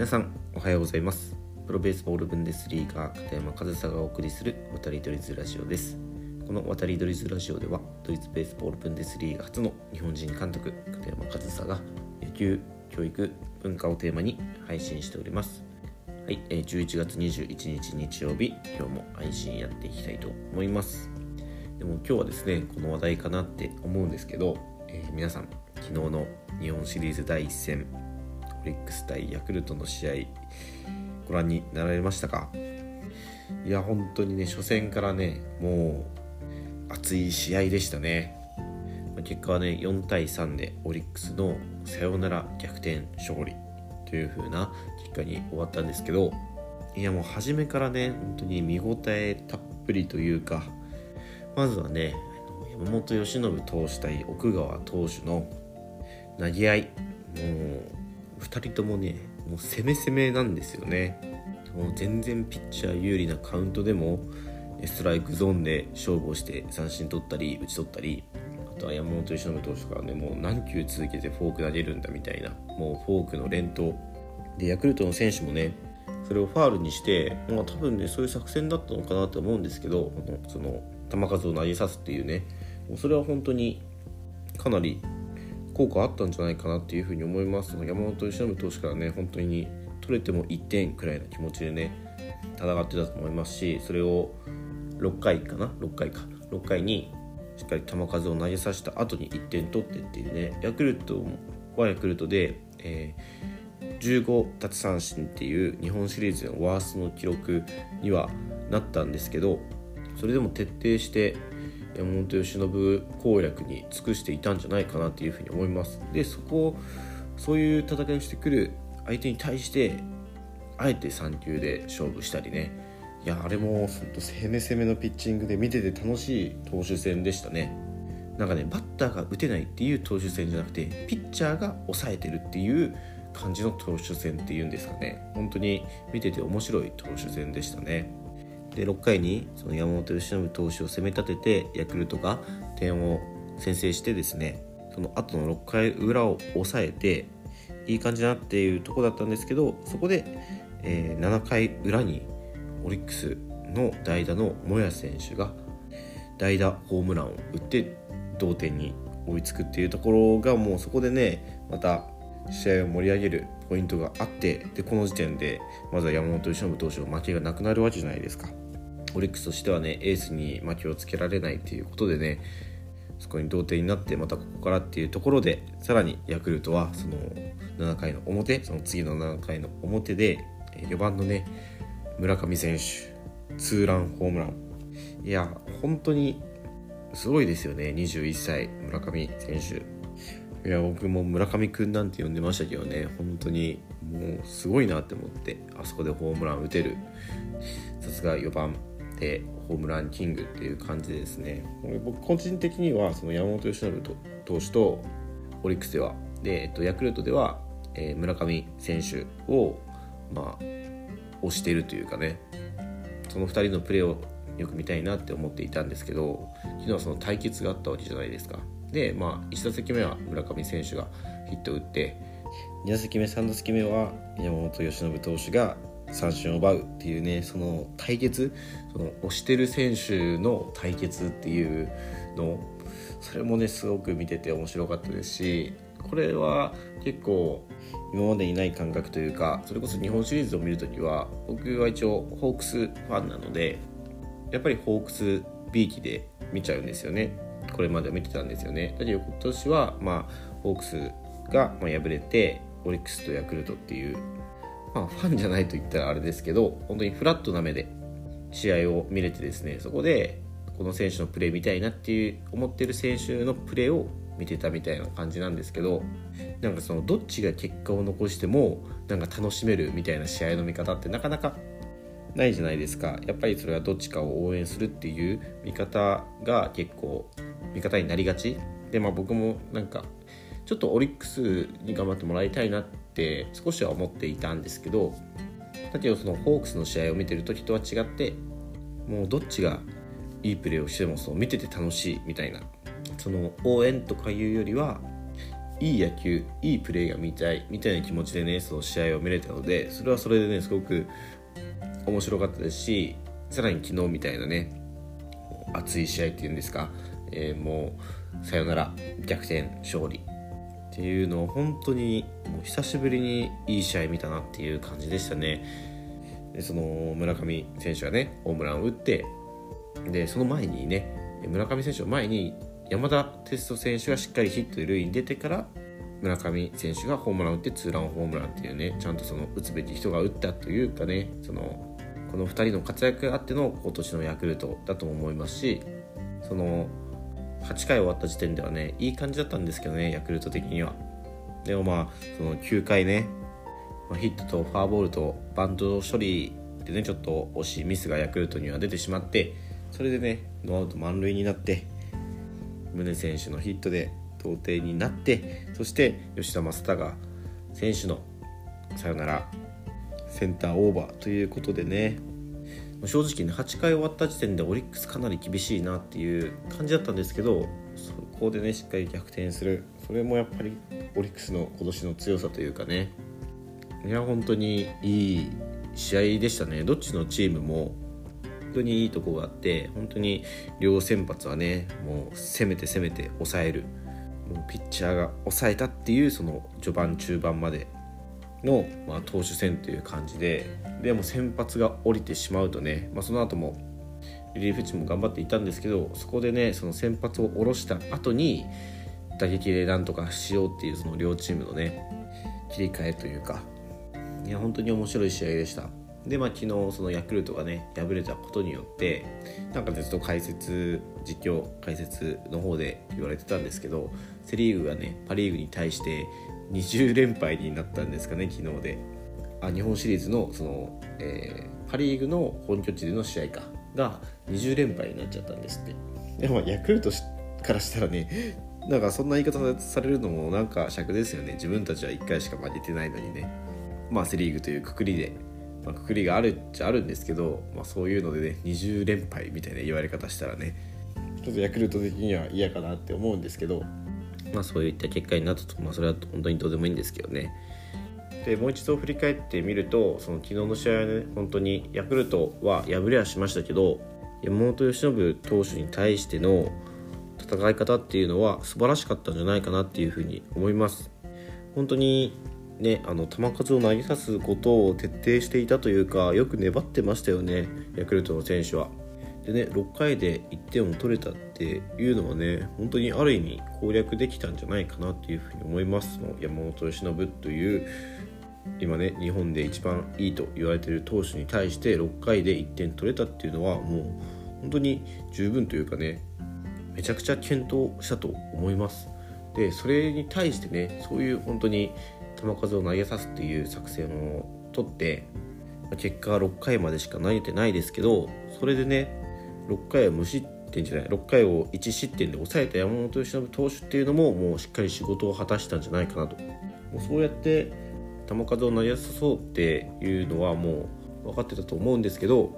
皆さんおはようございます。プロベースボールブンデスリーガー片山和沙がお送りする渡りドリズラジオです。この渡りドリズラジオではドイツベースボールブンデスリーガ初の日本人監督片山和沙が野球教育文化をテーマに配信しております。はい、えー、11月21日日曜日今日も配信やっていきたいと思います。でも今日はですねこの話題かなって思うんですけど、えー、皆さん昨日の日本シリーズ第1戦オリックス対ヤクルトの試合ご覧になられましたか？いや本当にね初戦からねもう熱い試合でしたね。結果はね4対3でオリックスのサヨナラ逆転勝利という風な結果に終わったんですけどいやもう初めからね本当に見応えたっぷりというかまずはね山本由伸投手対奥川投手の投げ合いもう2人ともねもう攻め攻めなんですよね。もう全然ピッチャー有利なカウントでもストライクゾーンで勝負をして三振取ったり打ち取ったりあとは山本由伸投手からねもう何球続けてフォーク投げるんだみたいなもうフォークの連投。でヤクルトの選手もねそれをファールにして、まあ、多分ねそういう作戦だったのかなと思うんですけどその球数を投げさすっていうねそれは本当にかなり効果あったんじゃないかなっていうふうに思います。山本由伸投手からね本当に取れても1点くらいの気持ちでね戦ってたと思いますしそれを6回かな？6回か。6回にしっかり球数を投げさせた後に1点取ってっていうねヤクルトはヤクルトで、えー、15奪三振っていう日本シリーズのワーストの記録にはなったんですけどそれでも徹底して山本由伸攻略に尽くしていたんじゃないかなっていうふうに思います。でそこをそういう戦いをしてくる相手に対してあえて3球で勝負したりね。いやあれも本当攻め攻めのピッチングで見てて楽しい投手戦でしたね。なんかねバッターが打てないっていう投手戦じゃなくてピッチャーが抑えてるっていう感じの投手戦っていうんですかね。本当に見てて面白い投手戦でしたね。で6回にその山本由伸投手を攻め立ててヤクルトが点を先制してですねその後の6回裏を抑えていい感じだなっていうとこだったんですけどそこで、えー、7回裏にオリックスの代打のモヤ選手が代打ホームランを打って同点に追いつくっていうところがもうそこでねまた試合を盛り上げるポイントがあってでこの時点でまずは山本由伸投手の負けがなくなるわけじゃないですか。オリックスとしてはねエースに負けをつけられないっていうことでねそこに同点になってまたここからっていうところでさらにヤクルトはその7回の表その次の7回の表で4番のね村上選手ツーランホームラン。いや本当にすごいですよね21歳村上選手。いや僕も村上くんなんて呼んでましたけどね本当にもうすごいなって思ってあそこでホームラン打てる。さすが4番。でホームランキングっていう感じでですね。僕個人的にはその山本由伸投手とオリックスでは。で、えっと、ヤクルトでは、えー、村上選手をまあ推しているというかね。その2人のプレーをよく見たいなって思っていたんですけど昨日はその対決があったわけじゃないですか。でまあ1打席目は村上選手がヒットを打って2打席目3打席目は山本由伸投手が三振を奪うっていうねその対決その推してる選手の対決っていうのそれもねすごく見てて面白かったですしこれは結構今までにない感覚というかそれこそ日本シリーズを見るときは僕は一応ホークスファンなのでやっぱりホークス B 期で見ちゃうんですよね。これまでは見てたんですよね。だけど今年はまあホークスが敗れてオリックスとヤクルトっていうまあ、ファンじゃないと言ったらあれですけど本当にフラットな目で試合を見れてですねそこでこの選手のプレー見たいなっていう思ってる選手のプレーを見てたみたいな感じなんですけどなんかそのどっちが結果を残してもなんか楽しめるみたいな試合の見方ってなかなかないじゃないですか。やっぱりそれはどっちかを応援するっていう見方が結構味方になりがち。でまあ僕もなんかちょっとオリックスに頑張ってもらいたいなっって少しは思っていたんですけどだけどそのホークスの試合を見てる時とは違ってもうどっちがいいプレーをしてもその見てて楽しいみたいなその応援とかいうよりはいい野球いいプレーが見たいみたいな気持ちでねその試合を見れたのでそれはそれでねすごく面白かったですしさらに昨日みたいなね熱い試合っていうんですか、えー、もうさよなら逆転勝利っていうのを本当にもう久しぶりにいい試合見たなっていう感じでしたね。でその村上選手がねホームランを打ってでその前にね村上選手の前に山田哲人選手がしっかりヒットで塁に出てから村上選手がホームランを打ってツーランホームランっていうねちゃんとその打つべき人が打ったというかねそのこの2人の活躍があっての今年のヤクルトだと思いますしその8回終わった時点ではねいい感じだったんですけどねヤクルト的には。でもまあその9回ねヒットとフォアボールとバント処理でねちょっと惜しいミスがヤクルトには出てしまってそれでねノーアウト満塁になって宗選手のヒットで同点になってそして吉田正尚選手のサヨナラセンターオーバーということでね正直ね8回終わった時点でオリックスかなり厳しいなっていう感じだったんですけどそこでねしっかり逆転する。それもやっぱりオリックスの今年の強さというかね。いや本当にいい試合でしたね。どっちのチームも本当にいいとこがあって本当に両先発はねもう攻めて攻めて抑える。もうピッチャーが抑えたっていうその序盤中盤まで。の、まあ、投手戦という感じででも先発が降りてしまうとね、まあ、その後もリリーフチも頑張っていたんですけどそこでねその先発を下ろした後に打撃でなんとかしようっていうその両チームのね切り替えというかいや本当に面白い試合でした。でまあ昨日そのヤクルトがね敗れたことによってなんかずっと解説実況解説の方で言われてたんですけどセ・リーグがねパ・リーグに対して20連敗になったんですかね昨日で。あ日本シリーズのその、えー、パ・リーグの本拠地での試合か。が20連敗になっちゃったんですって。でもヤクルトからしたらねなんかそんな言い方されるのもなんか尺ですよね。自分たちは1回しか負けてないのにね。まあセ・リーグというくくりで、まあ、くくりがあるっちゃあるんですけど、まあ、そういうのでね20連敗みたいな言われ方したらねちょっとヤクルト的には嫌かなって思うんですけど。まあ、そういった結果になったと、まあ、それは本当にどうでもいいんですけどね。でもう一度振り返ってみるとその昨日の試合はね本当にヤクルトは敗れはしましたけど山本由伸投手に対しての戦い方っていうのは素晴らしかったんじゃないかなっていうふうに思います本当にねあの球数を投げさすことを徹底していたというかよく粘ってましたよねヤクルトの選手はでね6回で1点を取れたっていうのはね本当にある意味攻略できたんじゃないかなっていうふうに思います。の山本由伸という今ね日本で一番いいと言われてる投手に対して6回で1点取れたっていうのはもう本当に十分というかねめちゃくちゃ検討したと思います。でそれに対してねそういう本当に球数を投げさすっていう作戦をとって結果は6回までしか投げてないですけどそれでね6回は無失点じゃない6回を1失点で抑えた山本由伸投手っていうのももうしっかり仕事を果たしたんじゃないかなと。もうそうやって球数を投げさそうっていうのはもう分かってたと思うんですけど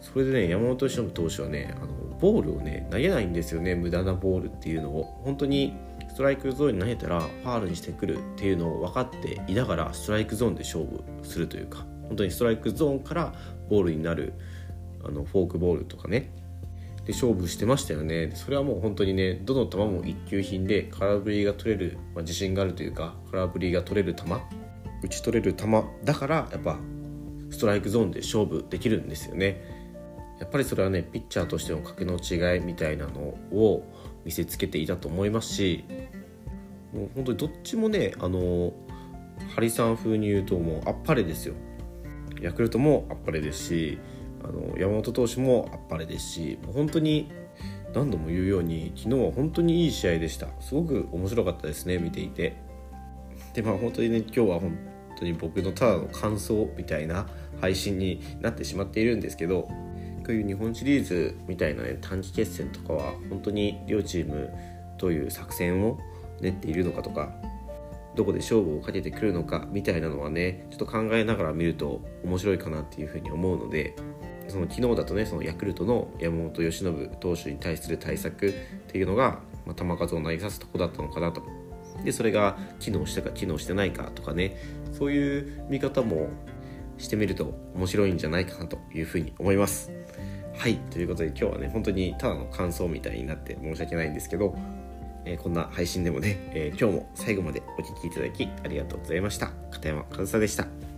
それでね山本由伸投手はねあのボールをね投げないんですよね無駄なボールっていうのを。本当にストライクゾーンに投げたらファールにしてくるっていうのを分かっていながらストライクゾーンで勝負するというか本当にストライクゾーンからボールになるあのフォークボールとかねで勝負してましたよね。それはもう本当にねどの球も一級品で空振りが取れる、まあ、自信があるというか空振りが取れる球打ち取れる球だからやっぱストライクゾーンで勝負できるんですよね。やっぱりそれはねピッチャーとしての格の違いみたいなのを見せつけていたと思いますしもう本当にどっちもねあのハリさん風に言うともうあっぱれですよ。ヤクルトもあっぱれですしあの山本投手もあっぱれですし本当に何度も言うように昨日は本当にいい試合でした。すごく面白かったですね見ていて。でまあ本当にね今日は本当に僕のただの感想みたいな配信になってしまっているんですけどこういう日本シリーズみたいなね短期決戦とかは本当に両チームどういう作戦を練っているのかとかどこで勝負をかけてくるのかみたいなのはねちょっと考えながら見ると面白いかなっていうふうに思うのでその昨日だとねそのヤクルトの山本由伸投手に対する対策っていうのが、まあ、球数を投げさすとこだったのかなと。でそれが機能したか機能してないかとかねそういう見方もしてみると面白いんじゃないかなというふうに思います。はいということで今日はね本当にただの感想みたいになって申し訳ないんですけど、えー、こんな配信でもね、えー、今日も最後までお聴きいただきありがとうございました。片山和沙でした。